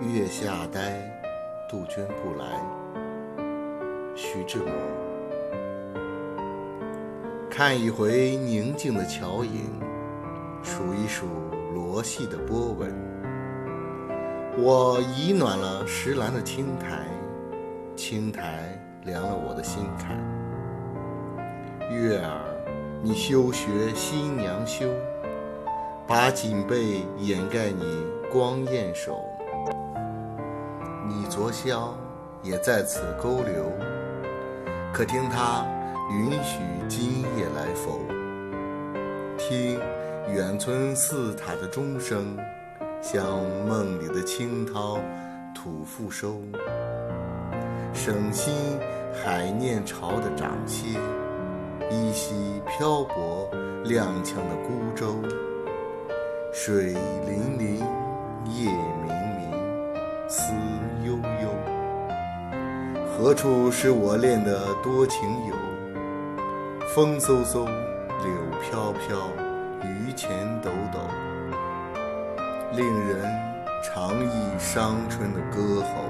月下呆，杜鹃不来。徐志摩。看一回宁静的桥影，数一数罗细的波纹。我已暖了石栏的青苔，青苔凉了我的心坎。月儿，你休学新娘羞，把锦被掩盖你光艳手。你昨宵也在此勾留，可听他允许今夜来否？听远村寺塔的钟声，像梦里的清涛吐复收。省心海念潮的涨歇，依稀漂泊踉跄的孤舟。水粼粼，夜冥冥，思。何处是我恋的多情友？风嗖嗖，柳飘飘，榆钱抖抖，令人长忆伤春的歌喉。